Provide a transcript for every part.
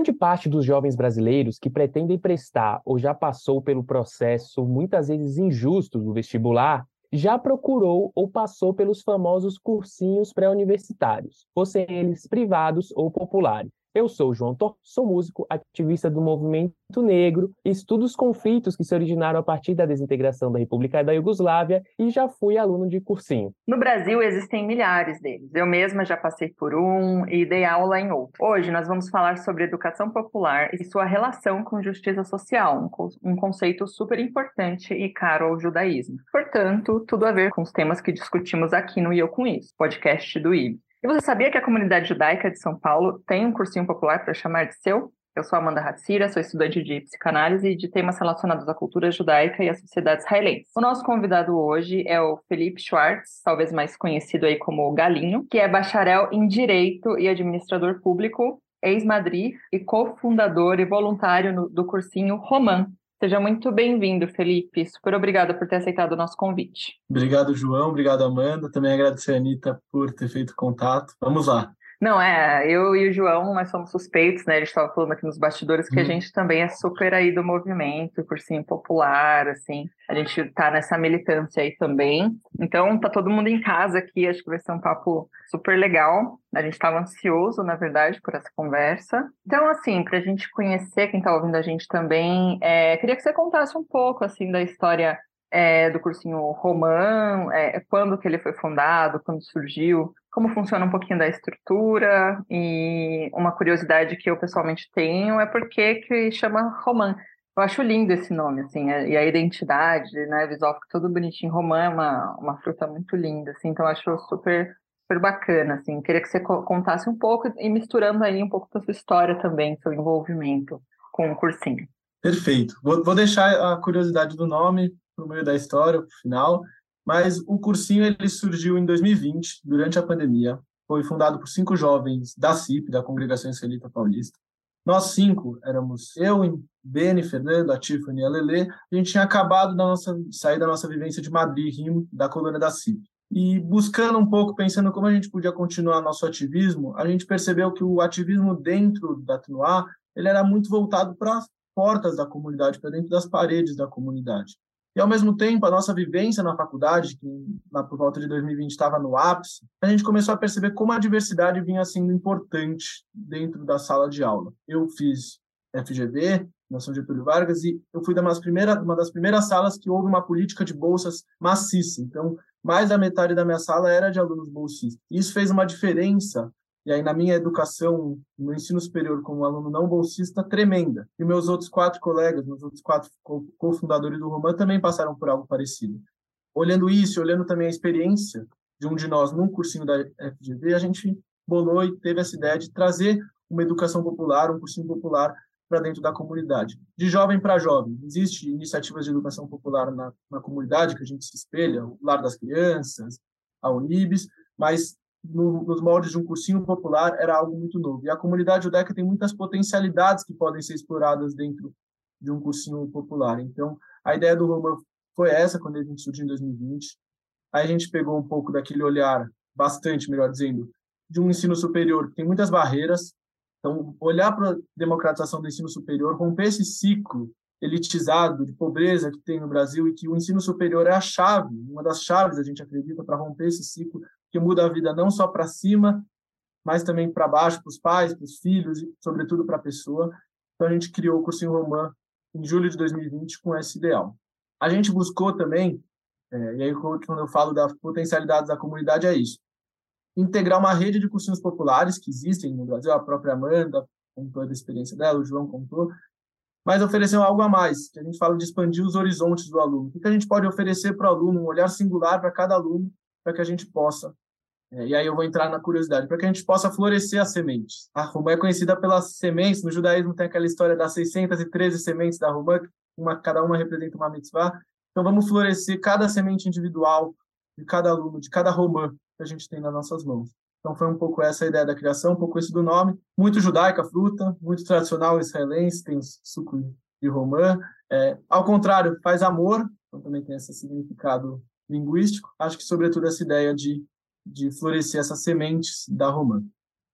Grande parte dos jovens brasileiros que pretendem prestar ou já passou pelo processo, muitas vezes injusto, do vestibular, já procurou ou passou pelos famosos cursinhos pré-universitários, fossem eles privados ou populares. Eu sou João Tor, sou músico, ativista do movimento negro, estudo os conflitos que se originaram a partir da desintegração da República da Iugoslávia e já fui aluno de cursinho. No Brasil existem milhares deles. Eu mesma já passei por um e dei aula em outro. Hoje nós vamos falar sobre educação popular e sua relação com justiça social, um conceito super importante e caro ao judaísmo. Portanto, tudo a ver com os temas que discutimos aqui no Eu Com Isso, podcast do IB. E você sabia que a comunidade judaica de São Paulo tem um cursinho popular para chamar de seu? Eu sou Amanda Hatsira, sou estudante de psicanálise e de temas relacionados à cultura judaica e à sociedade israelense. O nosso convidado hoje é o Felipe Schwartz, talvez mais conhecido aí como Galinho, que é bacharel em Direito e administrador público, ex-madrid e cofundador e voluntário no, do cursinho Roman, Seja muito bem-vindo, Felipe. Super obrigada por ter aceitado o nosso convite. Obrigado, João. Obrigado, Amanda. Também agradecer a Anitta por ter feito contato. Vamos lá. Não, é, eu e o João, nós somos suspeitos, né? A gente estava falando aqui nos bastidores que hum. a uhum. gente também é super aí do movimento, cursinho popular, assim. A gente tá nessa militância aí também. Então, tá todo mundo em casa aqui, acho que vai ser um papo super legal. A gente estava ansioso, na verdade, por essa conversa. Então, assim, para a gente conhecer quem está ouvindo a gente também, é, queria que você contasse um pouco, assim, da história é, do cursinho Roman, é, quando que ele foi fundado, quando surgiu, como funciona um pouquinho da estrutura e uma curiosidade que eu pessoalmente tenho é por que chama Roman. Eu acho lindo esse nome, assim, e a identidade, né, visual fica tudo bonitinho. Romã é uma, uma fruta muito linda, assim, então eu acho super, super bacana, assim. Queria que você contasse um pouco e misturando aí um pouco da sua história também, seu envolvimento com o cursinho. Perfeito. Vou, vou deixar a curiosidade do nome no meio da história, para o final, mas o cursinho ele surgiu em 2020, durante a pandemia. Foi fundado por cinco jovens da CIP, da Congregação Israelita Paulista. Nós cinco éramos eu, Beni, Fernando, a Tiffany e a Lele. A gente tinha acabado da nossa, sair da nossa vivência de Madrid, Rio, da colônia da CIP. E buscando um pouco, pensando como a gente podia continuar nosso ativismo, a gente percebeu que o ativismo dentro da Tnuá, ele era muito voltado para portas da comunidade, para dentro das paredes da comunidade. E, ao mesmo tempo, a nossa vivência na faculdade, que lá por volta de 2020 estava no ápice, a gente começou a perceber como a diversidade vinha sendo importante dentro da sala de aula. Eu fiz FGV, Nação Getúlio Vargas, e eu fui uma das, primeiras, uma das primeiras salas que houve uma política de bolsas maciça. Então, mais da metade da minha sala era de alunos bolsistas. Isso fez uma diferença e aí na minha educação no ensino superior como aluno não bolsista tremenda. E meus outros quatro colegas, meus outros quatro cofundadores do Roman também passaram por algo parecido. Olhando isso, olhando também a experiência de um de nós num cursinho da FGV, a gente bolou e teve essa ideia de trazer uma educação popular, um cursinho popular para dentro da comunidade. De jovem para jovem. Existem iniciativas de educação popular na, na comunidade que a gente se espelha, o Lar das Crianças, a Unibis, mas no, nos moldes de um cursinho popular era algo muito novo. E a comunidade judaica tem muitas potencialidades que podem ser exploradas dentro de um cursinho popular. Então, a ideia do Roman foi essa quando a gente surgiu em 2020. Aí a gente pegou um pouco daquele olhar, bastante, melhor dizendo, de um ensino superior que tem muitas barreiras. Então, olhar para a democratização do ensino superior, romper esse ciclo elitizado de pobreza que tem no Brasil e que o ensino superior é a chave, uma das chaves, a gente acredita, para romper esse ciclo que muda a vida não só para cima, mas também para baixo, para os pais, para os filhos e, sobretudo, para a pessoa. Então, a gente criou o Cursinho Romã em julho de 2020 com esse ideal. A gente buscou também, é, e aí quando eu falo das potencialidades da comunidade, é isso, integrar uma rede de cursinhos populares que existem no Brasil, a própria Amanda contou a experiência dela, o João contou, mas oferecer algo a mais, que a gente fala de expandir os horizontes do aluno. O que a gente pode oferecer para o aluno, um olhar singular para cada aluno, para que a gente possa, é, e aí eu vou entrar na curiosidade, para que a gente possa florescer as sementes. A Romã é conhecida pelas sementes, no judaísmo tem aquela história das 613 sementes da Romã, uma, cada uma representa uma mitzvah. Então vamos florescer cada semente individual de cada aluno, de cada Romã que a gente tem nas nossas mãos. Então foi um pouco essa a ideia da criação, um pouco esse do nome. Muito judaica, fruta, muito tradicional israelense, tem suco de romã. É, ao contrário, faz amor, então também tem esse significado linguístico. Acho que, sobretudo, essa ideia de, de florescer essas sementes da romã.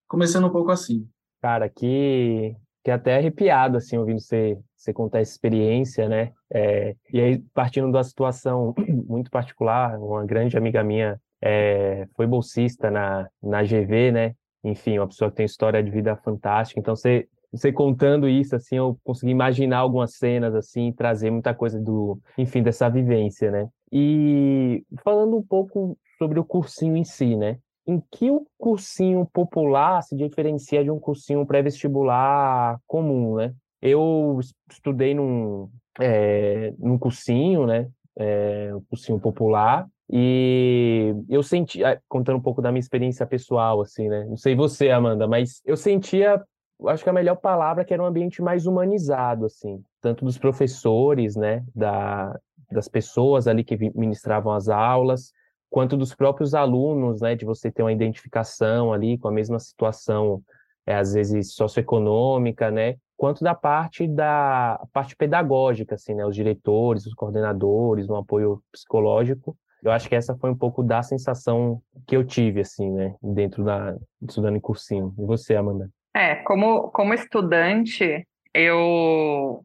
Começando um pouco assim. Cara, que, Fiquei até arrepiado, assim, ouvindo você, você contar essa experiência, né? É, e aí, partindo da situação muito particular, uma grande amiga minha é, foi bolsista na, na GV, né? Enfim, uma pessoa que tem história de vida fantástica. Então, você, você contando isso, assim, eu consegui imaginar algumas cenas, assim, trazer muita coisa do, enfim, dessa vivência, né? E falando um pouco sobre o cursinho em si, né? em que o cursinho popular se diferencia de um cursinho pré-vestibular comum, né? Eu estudei num, é, num cursinho, né? É, um cursinho popular, e eu senti, contando um pouco da minha experiência pessoal, assim, né? Não sei você, Amanda, mas eu sentia, acho que a melhor palavra que era um ambiente mais humanizado, assim, tanto dos professores, né? Da, das pessoas ali que ministravam as aulas, quanto dos próprios alunos, né, de você ter uma identificação ali com a mesma situação, é, às vezes socioeconômica, né, quanto da parte da parte pedagógica, assim, né, os diretores, os coordenadores, um apoio psicológico. Eu acho que essa foi um pouco da sensação que eu tive, assim, né, dentro da estudando em cursinho. E você, Amanda? É, como como estudante, eu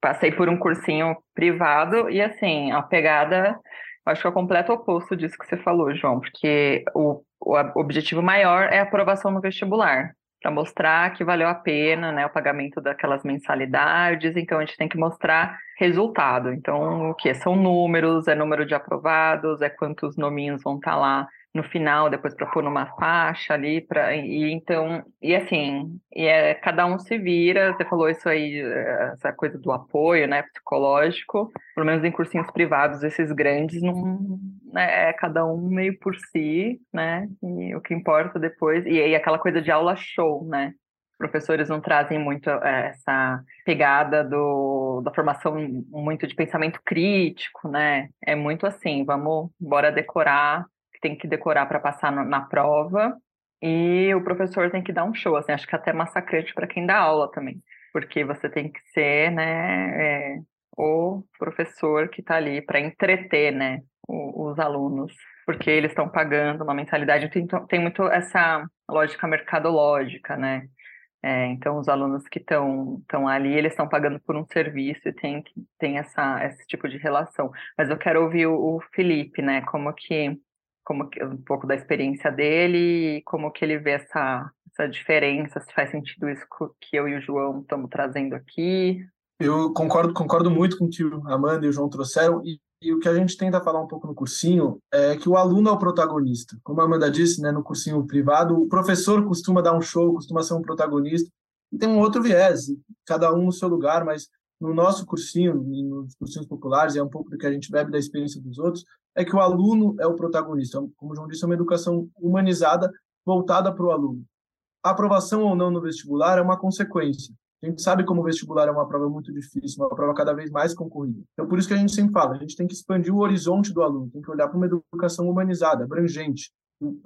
passei por um cursinho privado e assim a pegada Acho que é o completo oposto disso que você falou, João, porque o, o objetivo maior é a aprovação no vestibular, para mostrar que valeu a pena né, o pagamento daquelas mensalidades, então a gente tem que mostrar resultado. Então, o que? São números, é número de aprovados, é quantos nominhos vão estar tá lá no final, depois para pôr numa faixa ali, para e então, e assim, e é, cada um se vira, você falou isso aí, essa coisa do apoio, né, psicológico, pelo menos em cursinhos privados, esses grandes, não, né, é cada um meio por si, né, e o que importa depois, e aí aquela coisa de aula show, né, professores não trazem muito é, essa pegada do, da formação muito de pensamento crítico, né? É muito assim, vamos, bora decorar tem que decorar para passar no, na prova e o professor tem que dar um show, assim, acho que até massacrante para quem dá aula também, porque você tem que ser, né, é, o professor que está ali para entreter, né, os, os alunos, porque eles estão pagando uma mensalidade, tem, tem muito essa lógica mercadológica, né, é, então, os alunos que estão ali, eles estão pagando por um serviço e tem, tem essa, esse tipo de relação. Mas eu quero ouvir o, o Felipe, né? Como que como que, um pouco da experiência dele e como que ele vê essa, essa diferença, se faz sentido isso que eu e o João estamos trazendo aqui. Eu concordo, concordo muito com o que a Amanda e o João trouxeram e, e, o que a gente tenta falar um pouco no cursinho é que o aluno é o protagonista. Como a Amanda disse, né, no cursinho privado, o professor costuma dar um show, costuma ser um protagonista e tem um outro viés, cada um no seu lugar, mas no nosso cursinho, nos cursinhos populares, é um pouco do que a gente bebe da experiência dos outros, é que o aluno é o protagonista. Como o João disse, é uma educação humanizada voltada para o aluno. A aprovação ou não no vestibular é uma consequência. A gente sabe como o vestibular é uma prova muito difícil, uma prova cada vez mais concorrida. Então, por isso que a gente sempre fala, a gente tem que expandir o horizonte do aluno, tem que olhar para uma educação humanizada, abrangente.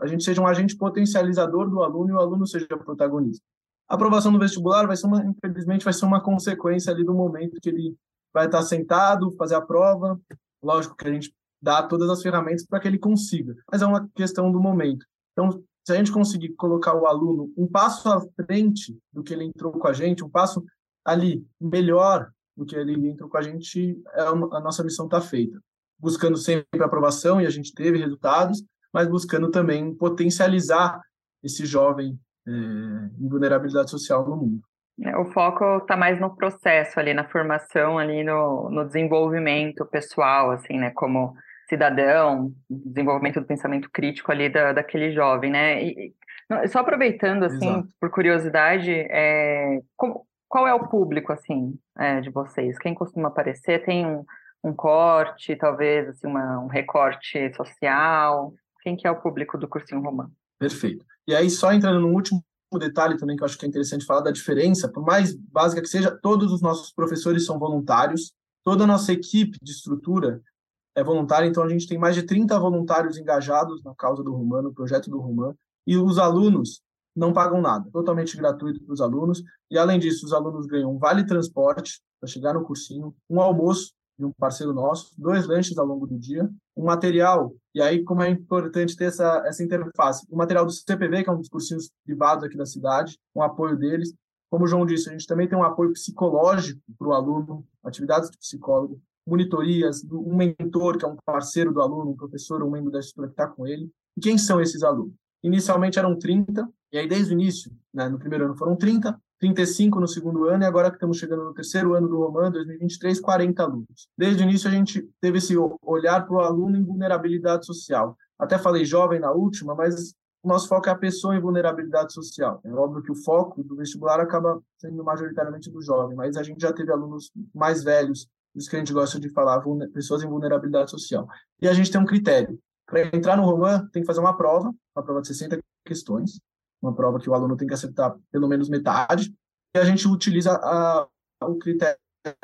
A gente seja um agente potencializador do aluno e o aluno seja protagonista. A aprovação no vestibular vai ser uma, infelizmente, vai ser uma consequência ali do momento que ele vai estar sentado, fazer a prova. Lógico que a gente dá todas as ferramentas para que ele consiga, mas é uma questão do momento. Então, se a gente conseguir colocar o aluno um passo à frente do que ele entrou com a gente, um passo ali melhor do que ele entrou com a gente, é a nossa missão está feita. Buscando sempre aprovação, e a gente teve resultados, mas buscando também potencializar esse jovem é, em vulnerabilidade social no mundo. É, o foco está mais no processo ali, na formação ali, no, no desenvolvimento pessoal, assim, né, como cidadão, desenvolvimento do pensamento crítico ali da, daquele jovem, né? E, só aproveitando, assim, Exato. por curiosidade, é, como, qual é o público, assim, é, de vocês? Quem costuma aparecer? Tem um, um corte, talvez, assim, uma, um recorte social? Quem que é o público do Cursinho Romano? Perfeito. E aí, só entrando no último detalhe também que eu acho que é interessante falar da diferença, por mais básica que seja, todos os nossos professores são voluntários, toda a nossa equipe de estrutura é voluntária, então a gente tem mais de 30 voluntários engajados na causa do Romano, no projeto do Romano, e os alunos não pagam nada, totalmente gratuito para os alunos, e além disso, os alunos ganham um vale transporte para chegar no cursinho, um almoço de um parceiro nosso, dois lanches ao longo do dia, um material, e aí como é importante ter essa, essa interface, o material do CPV, que é um dos cursinhos privados aqui da cidade, com apoio deles, Como o João disse, a gente também tem um apoio psicológico para o aluno, atividades de psicólogo, monitorias, um mentor, que é um parceiro do aluno, um professor, um membro da estrutura que está com ele. E quem são esses alunos? Inicialmente eram 30, e aí desde o início, né, no primeiro ano foram 30, 35 no segundo ano, e agora que estamos chegando no terceiro ano do Roman, 2023, 40 alunos. Desde o início a gente teve esse olhar para o aluno em vulnerabilidade social. Até falei jovem na última, mas o nosso foco é a pessoa em vulnerabilidade social. É óbvio que o foco do vestibular acaba sendo majoritariamente do jovem, mas a gente já teve alunos mais velhos, isso que a gente gosta de falar, pessoas em vulnerabilidade social. E a gente tem um critério. Para entrar no Roman, tem que fazer uma prova, uma prova de 60 questões, uma prova que o aluno tem que acertar pelo menos metade, e a gente utiliza a, o critério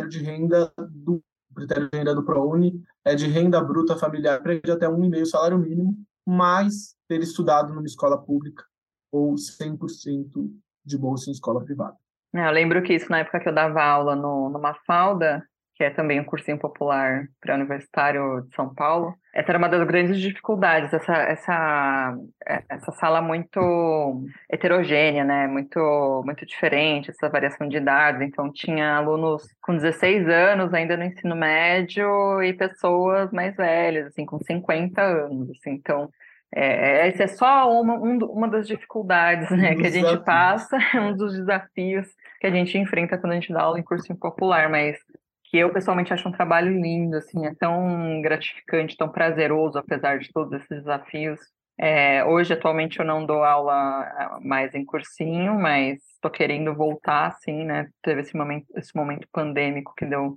de renda do critério de renda do ProUni é de renda bruta familiar de até um e meio salário mínimo, mais ter estudado numa escola pública ou 100% de bolsa em escola privada. É, eu lembro que isso na época que eu dava aula no, numa falda, que é também um cursinho popular para universitário de São Paulo. Essa era uma das grandes dificuldades, essa, essa, é, essa sala muito heterogênea, né? muito, muito diferente, essa variação de idades. Então, tinha alunos com 16 anos ainda no ensino médio e pessoas mais velhas, assim, com 50 anos. Assim. Então, é, essa é só uma, um, uma das dificuldades né, que a gente passa, um dos desafios que a gente enfrenta quando a gente dá aula em cursinho popular, mas que eu pessoalmente acho um trabalho lindo, assim, é tão gratificante, tão prazeroso, apesar de todos esses desafios. É, hoje, atualmente, eu não dou aula é, mais em cursinho, mas estou querendo voltar, assim, né? Teve esse momento, esse momento pandêmico que deu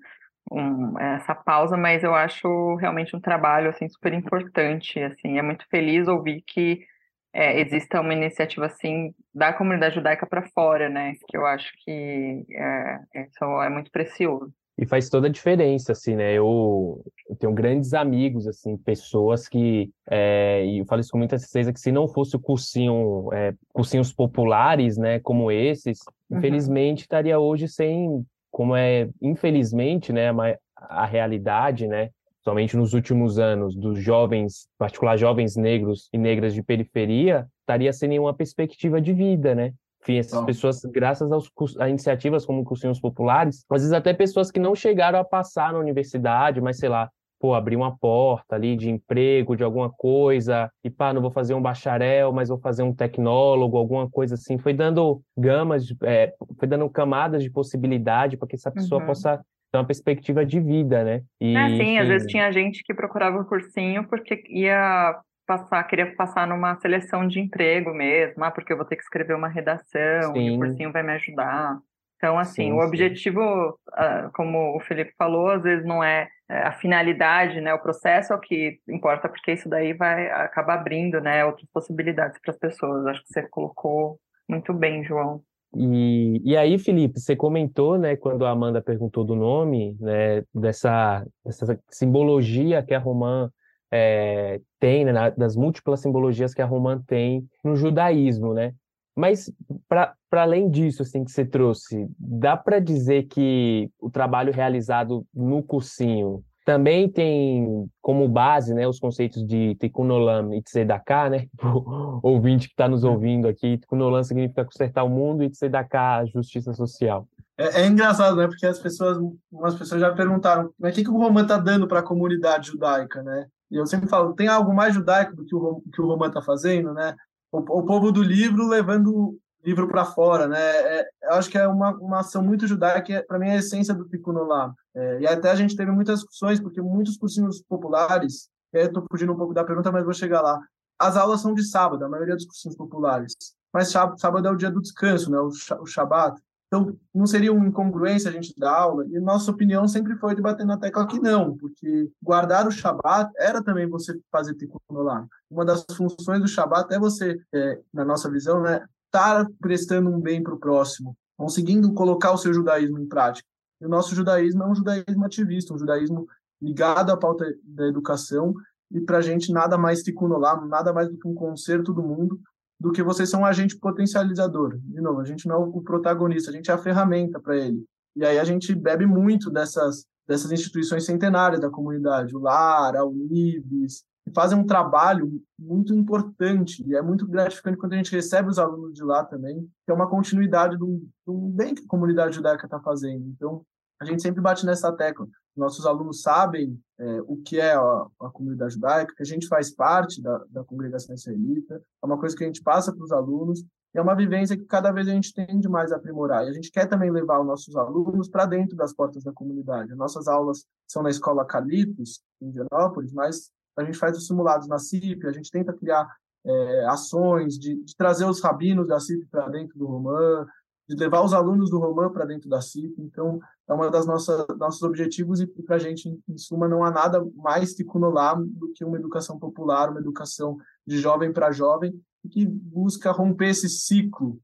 um, essa pausa, mas eu acho realmente um trabalho, assim, super importante, assim, é muito feliz ouvir que é, exista uma iniciativa, assim, da comunidade judaica para fora, né? Que eu acho que é, isso é muito precioso. E faz toda a diferença, assim, né? Eu, eu tenho grandes amigos, assim, pessoas que, é, e eu falo isso com muita certeza, que se não fosse o cursinho, é, cursinhos populares, né, como esses, uhum. infelizmente estaria hoje sem, como é, infelizmente, né, a, a realidade, né, somente nos últimos anos, dos jovens, particular jovens negros e negras de periferia, estaria sem nenhuma perspectiva de vida, né? Enfim, essas então. pessoas, graças aos, a iniciativas como cursinhos populares, às vezes até pessoas que não chegaram a passar na universidade, mas sei lá, pô, abrir uma porta ali de emprego, de alguma coisa, e pá, não vou fazer um bacharel, mas vou fazer um tecnólogo, alguma coisa assim. Foi dando gamas, é, foi dando camadas de possibilidade para que essa pessoa uhum. possa ter uma perspectiva de vida, né? E, é, sim, enfim... às vezes tinha gente que procurava o cursinho porque ia passar, queria passar numa seleção de emprego mesmo, ah, porque eu vou ter que escrever uma redação sim. e o cursinho vai me ajudar. Então, assim, sim, o objetivo, sim. como o Felipe falou, às vezes não é, é a finalidade, né? O processo é o que importa, porque isso daí vai acabar abrindo, né, outras possibilidades para as pessoas. Acho que você colocou muito bem, João. E, e aí, Felipe, você comentou, né, quando a Amanda perguntou do nome, né, dessa, dessa simbologia que a Romã é, tem, né, das múltiplas simbologias que a Romã tem no judaísmo, né? Mas, para além disso, assim, que você trouxe, dá para dizer que o trabalho realizado no cursinho também tem como base né, os conceitos de Tikkun Olam e Tzedakah, né? O ouvinte que está nos ouvindo aqui, Tikkun Olam significa consertar o mundo e Tzedakah, justiça social. É, é, engraçado, né? Porque as pessoas, algumas pessoas já perguntaram, mas o que, que o Romã está dando para a comunidade judaica, né? E eu sempre falo, tem algo mais judaico do que o, que o Roman está fazendo, né? O, o, povo do livro levando o livro para fora, né? É, eu acho que é uma, uma ação muito judaica, que é, para mim é a essência do Tikkun Olam. É, e até a gente teve muitas discussões, porque muitos cursinhos populares, estou fugindo um pouco da pergunta, mas vou chegar lá. As aulas são de sábado, a maioria dos cursinhos populares. Mas sábado é o dia do descanso, né? O, o Shabat. Então, não seria uma incongruência a gente dar aula? E nossa opinião sempre foi de bater na tecla que não, porque guardar o Shabat era também você fazer Tikkun Olam. Uma das funções do Shabat é você, é, na nossa visão, né, estar prestando um bem para o próximo, conseguindo colocar o seu judaísmo em prática. E o nosso judaísmo é um judaísmo ativista, um judaísmo ligado à pauta da educação, e para a gente nada mais Tikkun nada mais do que um conserto do mundo, do que você ser um agente potencializador. De novo, a gente não é o protagonista, a gente é a ferramenta para ele. E aí a gente bebe muito dessas dessas instituições centenárias da comunidade, o LAR, a Unibis, fazem um trabalho muito importante e é muito gratificante quando a gente recebe os alunos de lá também, que é uma continuidade do, do bem que a comunidade judaica está fazendo. Então, a gente sempre bate nessa tecla. Nossos alunos sabem é, o que é a, a, comunidade judaica, que a gente faz parte da, da congregação israelita, é uma coisa que a gente passa para os alunos, é uma vivência que cada vez a gente tende mais a aprimorar. E a gente quer também levar os nossos alunos para dentro das portas da comunidade. Nossas aulas são na Escola Calitos, em Indianópolis, mas a gente faz os simulados na CIP, a gente tenta criar é, ações de, de, trazer os rabinos da CIP para dentro do Romã, de levar os alunos do Romã para dentro da CIP. Então, é uma das nossas nossos objetivos e para a gente, em, suma, não há nada mais ticunolar do que uma educação popular, uma educação de jovem para jovem, que busca romper esse ciclo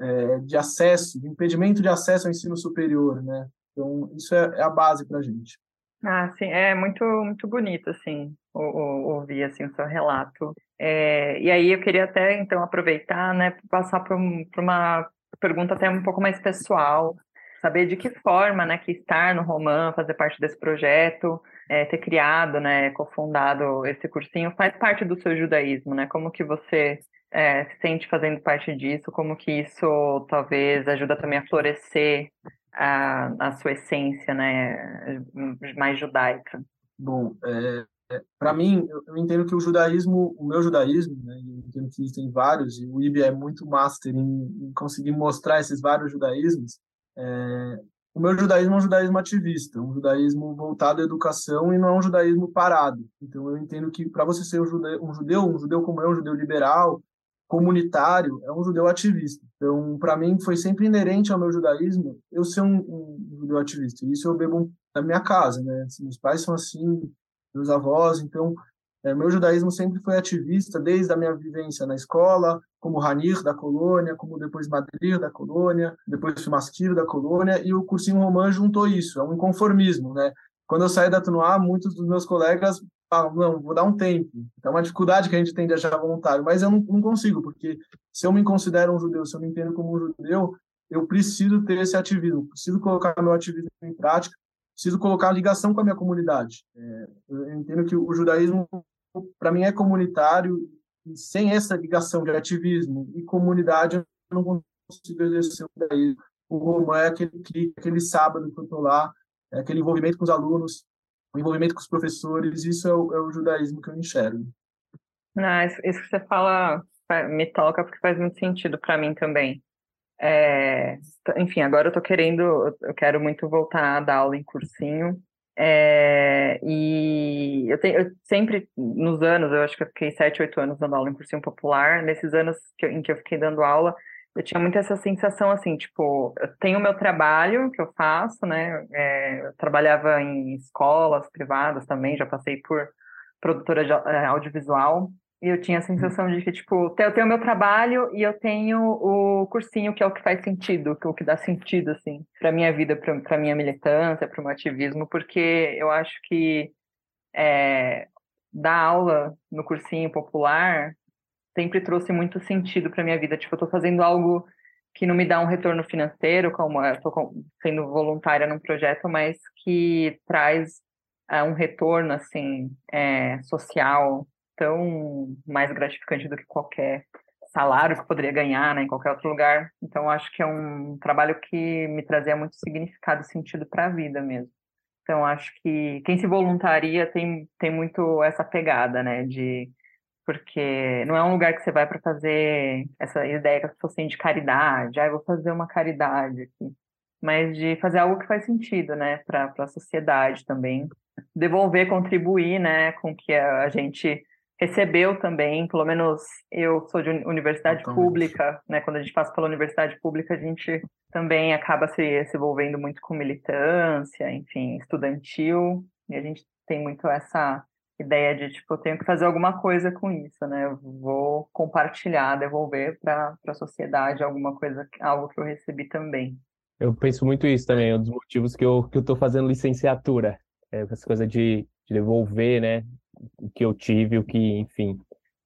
é, de acesso, de impedimento de acesso ao ensino superior, né? Então, isso é, é a base para a gente. Ah, sim, é muito, muito bonito, assim, ouvir, assim, o seu relato. É, e aí eu queria até, então, aproveitar, né, passar para um, uma pergunta até um pouco mais pessoal, saber de que forma, né, que estar no Roman, fazer parte desse projeto, é, ter criado, né, cofundado esse cursinho, faz parte do seu judaísmo, né? Como que você é, se sente fazendo parte disso? Como que isso talvez ajuda também a florescer a, a sua essência, né, mais judaica? Bom, é, é para mim, eu, entendo que o judaísmo, o meu judaísmo, né, eu entendo que existem vários, e o IB é muito master em, em conseguir mostrar esses vários judaísmos. É, o meu judaísmo é um judaísmo ativista, um judaísmo voltado à educação e não é um judaísmo parado. Então, eu entendo que para você ser um judeu, um judeu, um judeu como eu, um judeu liberal, comunitário, é um judeu ativista. Então, para mim, foi sempre inerente ao meu judaísmo eu ser um, um judeu ativista. E isso eu bebo na minha casa, né? Assim, meus pais são assim, meus avós. Então, é, meu judaísmo sempre foi ativista, desde a minha vivência na escola, como Ranir da colônia, como depois Madrid da colônia, depois Masquiro da colônia, e o cursinho romã juntou isso, é um inconformismo, né? Quando eu saí da Tunuá, muitos dos meus colegas falam, não, vou dar um tempo. É uma dificuldade que a gente tem de achar voluntário, mas eu não, não consigo, porque se eu me considero um judeu, se eu me entendo como um judeu, eu preciso ter esse ativismo, preciso colocar meu ativismo em prática, preciso colocar a ligação com a minha comunidade. É, eu entendo que o judaísmo, para mim, é comunitário, e sem essa ligação de ativismo e comunidade, eu não consigo exercer o judaísmo. O Romã é aquele, aquele sábado que eu estou lá, é aquele envolvimento com os alunos, o envolvimento com os professores, isso é o, é o judaísmo que eu enxergo. Não, isso, isso que você fala me toca porque faz muito sentido para mim também. É, enfim, agora eu estou querendo, eu quero muito voltar a dar aula em cursinho. É, e eu, tenho, eu sempre, nos anos, eu acho que eu fiquei sete, oito anos dando aula em cursinho popular. Nesses anos que em que eu fiquei dando aula, eu tinha muito essa sensação assim, tipo, eu tenho o meu trabalho que eu faço, né? É, eu trabalhava em escolas privadas também, já passei por produtora de, é, audiovisual, e eu tinha a sensação de que, tipo, eu tenho o meu trabalho e eu tenho o cursinho, que é o que faz sentido, que é o que dá sentido, assim, para minha vida, para minha militância, para o meu ativismo, porque eu acho que é, dar aula no cursinho popular sempre trouxe muito sentido para minha vida. Tipo, eu estou fazendo algo que não me dá um retorno financeiro, como eu estou sendo voluntária num projeto, mas que traz é, um retorno, assim, é, social, tão mais gratificante do que qualquer salário que eu poderia ganhar né, em qualquer outro lugar. Então, acho que é um trabalho que me trazia muito significado e sentido para a vida mesmo. Então, acho que quem se voluntaria tem, tem muito essa pegada, né, de porque não é um lugar que você vai para fazer essa ideia que as pessoas têm de caridade, ah, vou fazer uma caridade aqui, mas de fazer algo que faz sentido, né, para a sociedade também, devolver, contribuir, né, com que a gente recebeu também, pelo menos eu sou de universidade pública, né? Quando a gente passa pela universidade pública, a gente também acaba se, se envolvendo muito com militância, enfim, estudantil, e a gente tem muito essa ideia de, tipo, eu tenho que fazer alguma coisa com isso, né? Eu vou compartilhar, devolver para a sociedade alguma coisa, algo que eu recebi também. Eu penso muito isso também, é um dos motivos que eu que eu estou fazendo licenciatura, é essa coisa de, de devolver, né? O que eu tive, o que, enfim,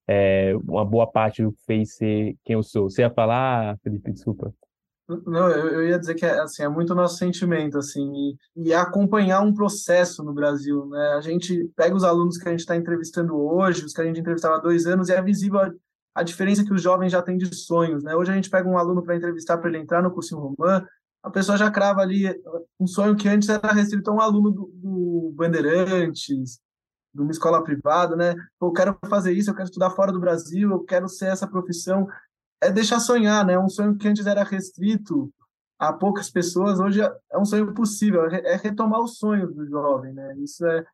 é, uma boa parte do que fez ser quem eu sou. Você ia falar, Felipe, desculpa. Não, eu, eu ia dizer que é, assim, é muito nosso sentimento, assim, e, e acompanhar um processo no Brasil, né? A gente pega os alunos que a gente está entrevistando hoje, os que a gente entrevistava há dois anos, e é visível a, a diferença que os jovens já têm de sonhos, né? Hoje a gente pega um aluno para entrevistar para ele entrar no cursinho Romã, a pessoa já crava ali um sonho que antes era restrito a um aluno do, do Bandeirantes, de uma escola privada, né? Eu quero fazer isso, eu quero estudar fora do Brasil, eu quero ser essa profissão é deixar sonhar, né? Um sonho que antes era restrito a poucas pessoas, hoje é um sonho possível, é retomar os sonhos do jovem, né? Isso é,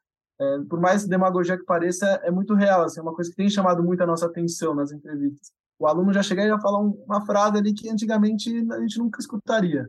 é por mais demagogia que pareça, é muito real, assim, é uma coisa que tem chamado muito a nossa atenção nas entrevistas. O aluno já chega e já fala uma frase ali que antigamente a gente nunca escutaria.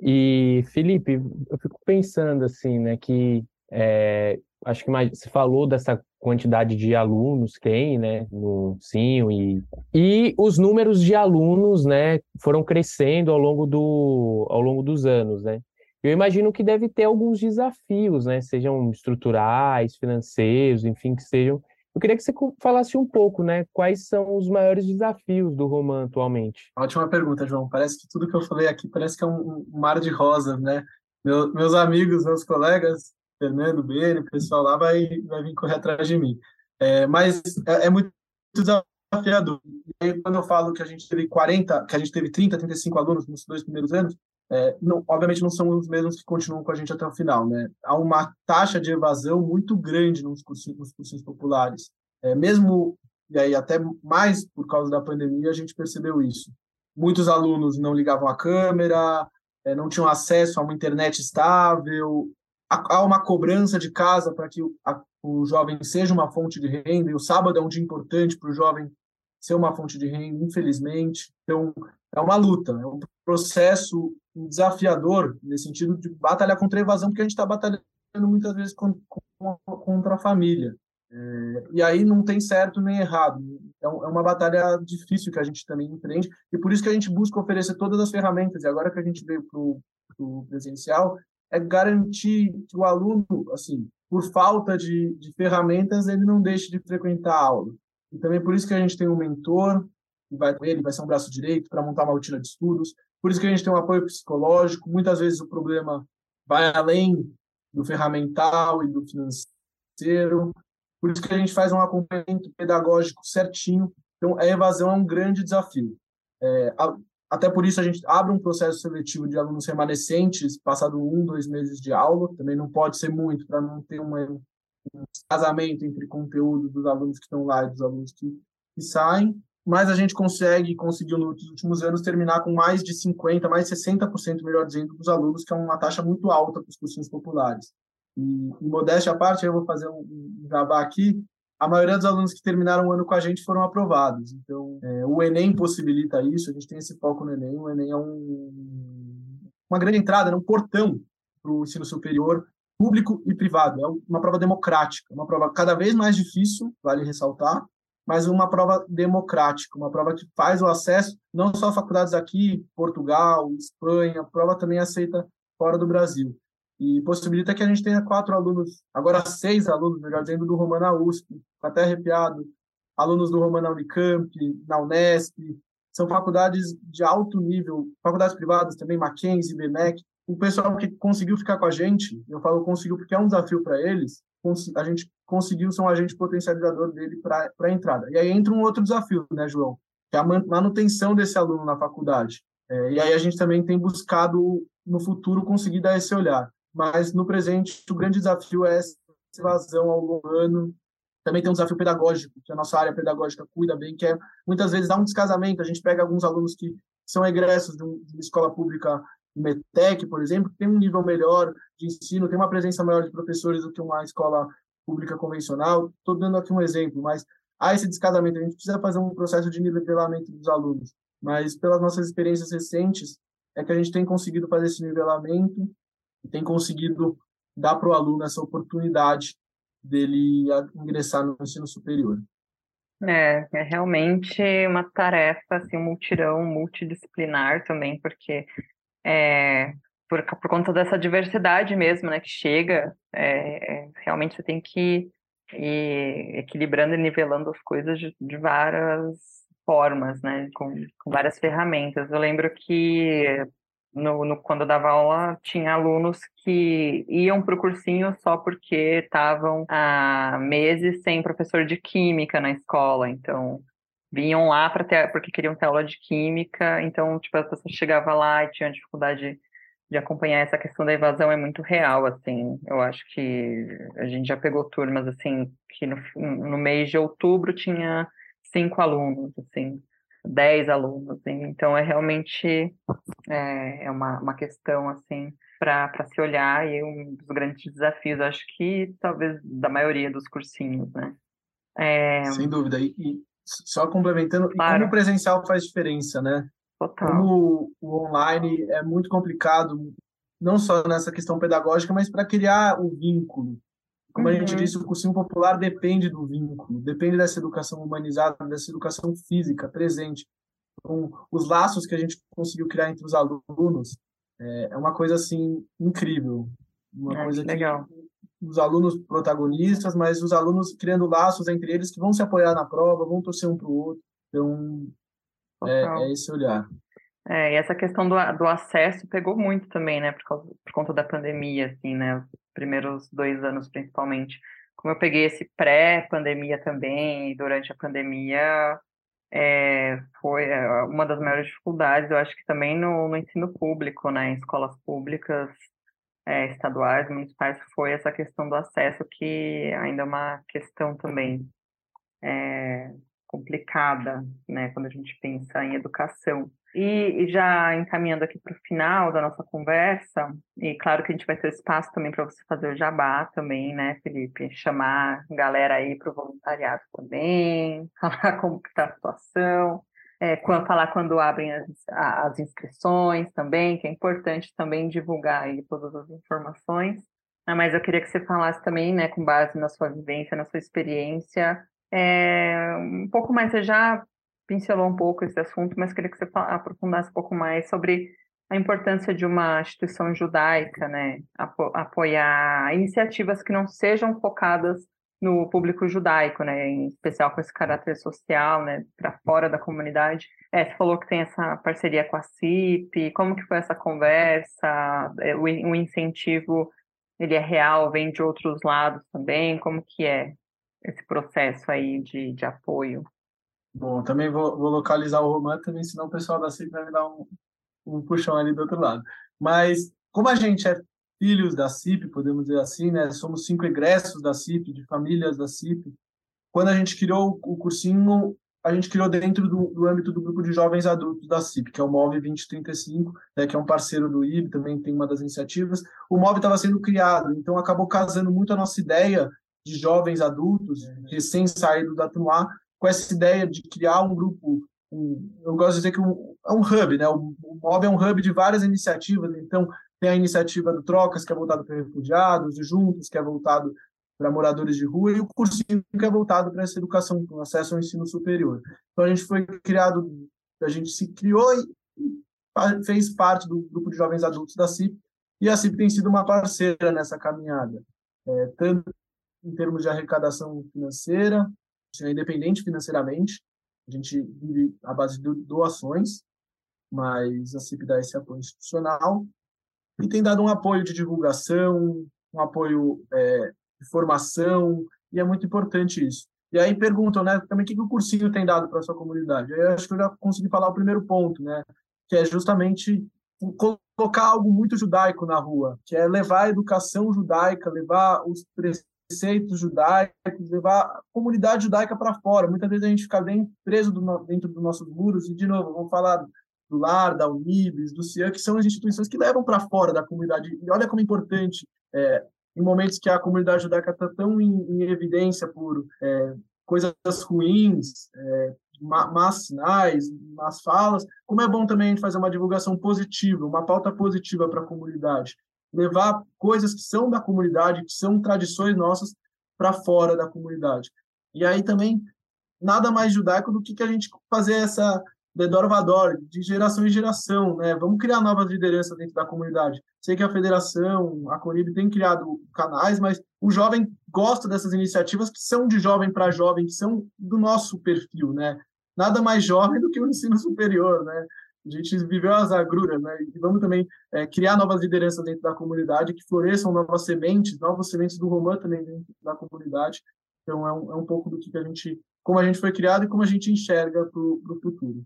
E, Felipe, eu fico pensando assim, né, que é, acho que mais, você falou dessa quantidade de alunos que tem, né, no ensino e, e os números de alunos, né, foram crescendo ao longo do ao longo dos anos, né? Eu imagino que deve ter alguns desafios, né, sejam estruturais, financeiros, enfim, que sejam. Eu queria que você falasse um pouco, né, quais são os maiores desafios do Roman atualmente. Ótima pergunta, João. Parece que tudo que eu falei aqui parece que é um, um mar de rosas, né? Meu, meus amigos, meus colegas Fernando, Bene, o pessoal lá vai, vai vir correr atrás de mim. É, mas é, é, muito desafiador. E aí, quando eu falo que a gente teve 40, que a gente teve 30, 35 alunos nos dois primeiros anos, é, não, obviamente não são os mesmos que continuam com a gente até o final, né? Há uma taxa de evasão muito grande nos cursinhos, nos populares. É, mesmo, e aí até mais por causa da pandemia, a gente percebeu isso. Muitos alunos não ligavam a câmera, é, não tinham acesso a uma internet estável, há uma cobrança de casa para que o, a, o jovem seja uma fonte de renda, e o sábado é um dia importante para o jovem ser uma fonte de renda, infelizmente. Então, é uma luta, é um processo desafiador, nesse sentido de batalhar contra a evasão, porque a gente está batalhando muitas vezes contra a família. É, e aí não tem certo nem errado. É, é, uma batalha difícil que a gente também empreende, e por isso que a gente busca oferecer todas as ferramentas. E agora que a gente veio para o presencial, é garantir que o aluno, assim, por falta de, de ferramentas, ele não deixe de frequentar a aula. E também por isso que a gente tem um mentor, que vai com ele, vai ser um braço direito para montar uma rotina de estudos. Por isso que a gente tem um apoio psicológico. Muitas vezes o problema vai além do ferramental e do financeiro. Por isso que a gente faz um acompanhamento pedagógico certinho. Então, a evasão é um grande desafio. É, até por isso a gente abre um processo seletivo de alunos remanescentes, passado um, dois meses de aula. Também não pode ser muito para não ter uma, um casamento entre conteúdo dos alunos que estão lá e dos alunos que, que saem. Mas a gente consegue, conseguiu nos últimos anos terminar com mais de 50%, mais de 60%, melhor dizendo, dos alunos, que é uma taxa muito alta para os cursinhos populares. E, em modéstia à parte, eu vou fazer um, um jabá aqui, a maioria dos alunos que terminaram o ano com a gente foram aprovados. Então, é, o Enem possibilita isso, a gente tem esse foco no Enem. O Enem é um, uma grande entrada, é um portão para o ensino superior, público e privado. É uma prova democrática, uma prova cada vez mais difícil, vale ressaltar, mas uma prova democrática, uma prova que faz o acesso não só a faculdades aqui, Portugal, Espanha, a prova também aceita fora do Brasil e possibilita que a gente tenha quatro alunos, agora seis alunos, melhor dizendo, do Romana USP, até arrepiado, alunos do Romana Unicamp, na Unesp, são faculdades de alto nível, faculdades privadas também, Mackenzie, BMEC, o pessoal que conseguiu ficar com a gente, eu falo conseguiu porque é um desafio para eles, a gente conseguiu ser um agente potencializador dele para a entrada. E aí entra um outro desafio, né, João? Que é a manutenção desse aluno na faculdade. É, e aí a gente também tem buscado, no futuro, conseguir dar esse olhar mas no presente o grande desafio é essa evasão ao ano. Também tem um desafio pedagógico, que a nossa área pedagógica cuida bem, que é muitas vezes dá um descasamento. A gente pega alguns alunos que são egressos de, uma escola pública METEC, por exemplo, que tem um nível melhor de ensino, tem uma presença maior de professores do que uma escola pública convencional. Estou dando aqui um exemplo, mas há esse descasamento. A gente precisa fazer um processo de nivelamento dos alunos, mas pelas nossas experiências recentes, é que a gente tem conseguido fazer esse nivelamento e tem conseguido dar para o aluno essa oportunidade dele ingressar no ensino superior. É, é realmente uma tarefa, assim, um multirão multidisciplinar também, porque é, por, por conta dessa diversidade mesmo, né, que chega, é, é realmente você tem que ir equilibrando e nivelando as coisas de, de várias formas, né, com, com várias ferramentas. Eu lembro que no, no, quando eu dava aula, tinha alunos que iam para o cursinho só porque estavam há meses sem professor de química na escola. Então, vinham lá para ter, porque queriam ter aula de química. Então, tipo, as pessoas chegavam lá e tinham dificuldade de acompanhar essa questão da evasão é muito real, assim. Eu acho que a gente já pegou turmas, assim, que no, no mês de outubro tinha cinco alunos, assim, dez alunos. Então, é realmente é, é uma, uma questão, assim, para se olhar e um dos grandes desafios, acho que talvez da maioria dos cursinhos, né? É... Sem dúvida. E, e só complementando, claro. como o presencial faz diferença, né? Total. Como o online é muito complicado, não só nessa questão pedagógica, mas para criar o vínculo. Como uhum. a gente uhum. disse, o cursinho popular depende do vínculo, depende dessa educação humanizada, dessa educação física presente. Então, os laços que a gente conseguiu criar entre os alunos é, é uma coisa assim incrível, uma é, coisa que legal. os alunos protagonistas, mas os alunos criando laços entre eles que vão se apoiar na prova, vão torcer um para o outro. Então, é, é, esse olhar. É, e essa questão do, do acesso pegou muito também, né, por, causa, por conta da pandemia, assim, né, primeiros dois anos principalmente. Como eu peguei esse pré-pandemia também, e durante a pandemia, é, foi é, uma das maiores dificuldades, eu acho que também no, no ensino público, né, em escolas públicas, é, estaduais, municipais, foi essa questão do acesso, que ainda é uma questão também. É, complicada, né, quando a gente pensa em educação. E, e já encaminhando aqui para o final da nossa conversa, e claro que a gente vai ter espaço também para você fazer o jabá também, né, Felipe? Chamar a galera aí para o voluntariado também, falar como está a situação, é, quando, falar quando abrem as, as inscrições também, que é importante também divulgar aí todas as informações. Ah, mas eu queria que você falasse também, né, com base na sua vivência, na sua experiência, é, um pouco mais, você já pincelou um pouco esse assunto, mas queria que você aprofundasse um pouco mais sobre a importância de uma instituição judaica, né, apo apoiar iniciativas que não sejam focadas no público judaico, né, em especial com esse caráter social, né, para fora da comunidade. É, você falou que tem essa parceria com a CIP, como que foi essa conversa? É, o incentivo, ele é real, vem de outros lados também? Como que é? Esse processo aí de, de apoio? Bom, também vou, vou localizar o Roman também, senão o pessoal da CIP vai me dar um, um puxão ali do outro lado. Mas, como a gente é filhos da CIP, podemos dizer assim, né? Somos cinco egressos da CIP, de famílias da CIP. Quando a gente criou o cursinho, a gente criou dentro do, do âmbito do grupo de jovens adultos da CIP, que é o MOV 2035, né, que é um parceiro do IB, também tem uma das iniciativas. O MOV estava sendo criado, então acabou casando muito a nossa ideia de jovens adultos, recém saídos da Tumuá, com essa ideia de criar um grupo, um, eu gosto de dizer que um, é um hub, né? O, o MOB é um hub de várias iniciativas, então tem a iniciativa do Trocas, que é voltado para refugiados, o Juntos, que é voltado para moradores de rua, e o cursinho, que é voltado para essa educação, o acesso ao ensino superior. Então, a gente foi criado, a gente se criou e fez parte do grupo de jovens adultos da CIP, e a CIP tem sido uma parceira nessa caminhada, é, tanto em termos de arrecadação financeira, é independente financeiramente, a gente vive à base de doações, mas a CIP dá esse apoio institucional e tem dado um apoio de divulgação, um apoio é, de formação, e é muito importante isso. E aí perguntam, né, também o que, que o cursinho tem dado para a sua comunidade? Eu acho que eu já consegui falar o primeiro ponto, né, que é justamente colocar algo muito judaico na rua, que é levar a educação judaica, levar os preceitos judaicos, levar a comunidade judaica para fora. Muitas vezes a gente fica bem preso do, dentro dos nossos muros, e, de novo, vamos falar do LAR, da Unibis, do CIAN, que são as instituições que levam para fora da comunidade. E olha como é importante, é, em momentos que a comunidade judaica está tão em, em, evidência por é, coisas ruins, é, más sinais, más falas, como é bom também a gente fazer uma divulgação positiva, uma pauta positiva para a comunidade levar coisas que são da comunidade, que são tradições nossas, para fora da comunidade. E aí também, nada mais judaico do que, que a gente fazer essa Dedor Vador, de geração em geração, né? Vamos criar novas lideranças dentro da comunidade. Sei que a federação, a Conib tem criado canais, mas o jovem gosta dessas iniciativas que são de jovem para jovem, que são do nosso perfil, né? nada mais jovem do que o ensino superior, né? A gente viveu as agruras, né? E vamos também é, criar novas lideranças dentro da comunidade, que floresçam novas sementes, novas sementes do Romã também dentro da comunidade. Então, é um, é um pouco do que a gente, como a gente foi criado e como a gente enxerga para o futuro.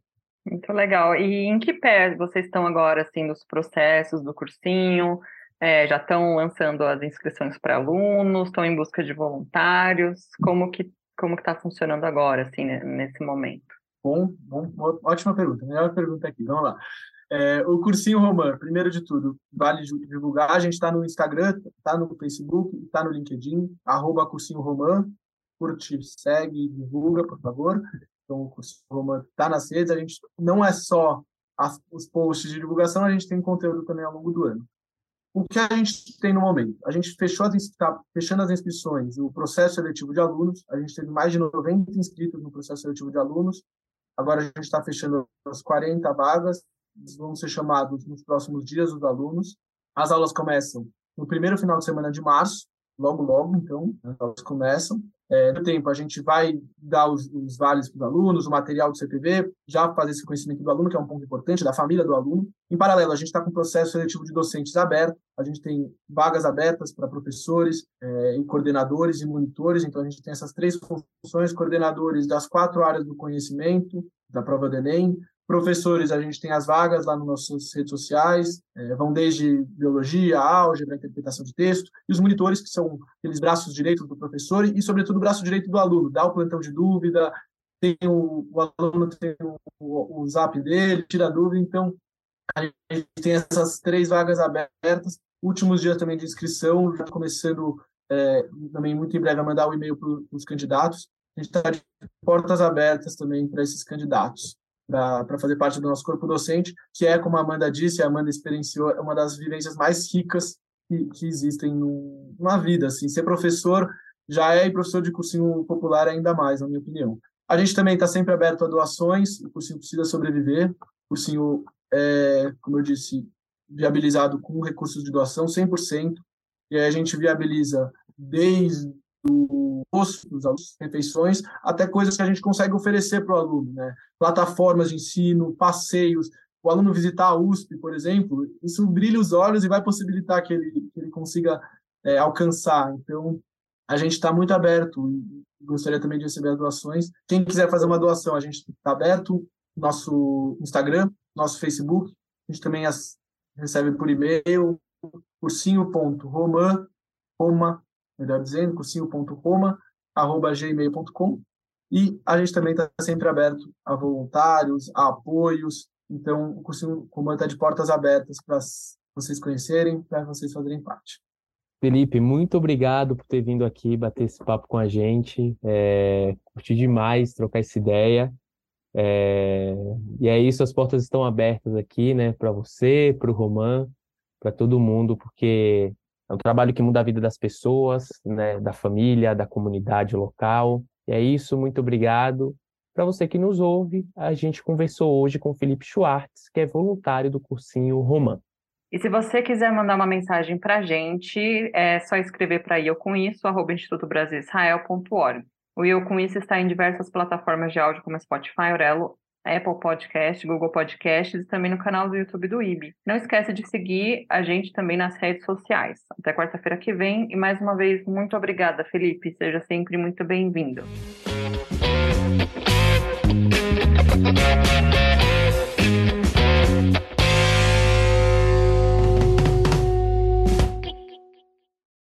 Muito legal. E em que pé vocês estão agora, assim, nos processos do cursinho? É, já estão lançando as inscrições para alunos? Estão em busca de voluntários? Como que como que está funcionando agora, assim, nesse momento? Bom, bom, ótima pergunta. Melhor pergunta aqui. Vamos lá. É, o cursinho Roman, primeiro de tudo, vale divulgar. A gente está no Instagram, está no Facebook, está no LinkedIn, arroba cursinho Roman. Curte, segue, divulga, por favor. Então, o cursinho Roman está nas redes. A gente não é só as, os posts de divulgação, a gente tem conteúdo também ao longo do ano. O que a gente tem no momento? A gente fechou as, está fechando as inscrições, o processo seletivo de alunos. A gente teve mais de 90 inscritos no processo seletivo de alunos. Agora a gente está fechando as 40 vagas. Vão ser chamados nos próximos dias os alunos. As aulas começam no primeiro final de semana de março, logo, logo, então, as aulas começam. É, no tempo, a gente vai dar os, os vales para os alunos, o material do CPV, já fazer esse conhecimento do aluno, que é um ponto importante, da família do aluno. Em paralelo, a gente está com o processo seletivo de docentes aberto, a gente tem vagas abertas para professores, é, e coordenadores e monitores, então a gente tem essas três funções, coordenadores das quatro áreas do conhecimento, da prova do Enem, Professores, a gente tem as vagas lá nas nossas redes sociais, é, vão desde biologia, álgebra, interpretação de texto, e os monitores, que são aqueles braços direitos do professor e, sobretudo, o braço direito do aluno, dá o plantão de dúvida, tem o, o aluno tem o, o zap dele, tira dúvida, então a gente tem essas três vagas abertas, últimos dias também de inscrição, já começando é, também muito em breve a mandar o e-mail para os candidatos, a gente está de portas abertas também para esses candidatos para fazer parte do nosso corpo docente, que é, como a Amanda disse, a Amanda experienciou, é uma das vivências mais ricas que, que existem numa vida. Assim. Ser professor já é, e professor de cursinho popular ainda mais, na minha opinião. A gente também está sempre aberto a doações, o cursinho precisa sobreviver, o cursinho é, como eu disse, viabilizado com recursos de doação 100%, e aí a gente viabiliza desde o custo das refeições, até coisas que a gente consegue oferecer para o aluno, né? Plataformas de ensino, passeios, o aluno visitar a USP, por exemplo, isso brilha os olhos e vai possibilitar que ele, que ele consiga é, alcançar. Então, a gente está muito aberto e gostaria também de receber as doações. Quem quiser fazer uma doação, a gente está aberto, nosso Instagram, nosso Facebook, a gente também as recebe por e-mail, cursinho.roman, Roma, melhor dizendo, cursinho.roma.gmail.com e a gente também está sempre aberto a voluntários, a apoios, então o cursinho Roman está de portas abertas para vocês conhecerem, para vocês fazerem parte. Felipe, muito obrigado por ter vindo aqui bater esse papo com a gente. É, curti demais trocar essa ideia. É, e é isso, as portas estão abertas aqui, né, para você, para o Roman, para todo mundo, porque é um trabalho que muda a vida das pessoas, né, da família, da comunidade local. E é isso, muito obrigado. Para você que nos ouve, a gente conversou hoje com Felipe Schwartz, que é voluntário do cursinho Roman. E se você quiser mandar uma mensagem para a gente, é só escrever para eu com isso, arroba institutobrasilisrael.org. O Eu Com Isso está em diversas plataformas de áudio como Spotify, Aurelo, Apple Podcast, Google Podcasts e também no canal do YouTube do IB. Não esquece de seguir a gente também nas redes sociais. Até quarta-feira que vem e mais uma vez muito obrigada, Felipe. Seja sempre muito bem-vindo.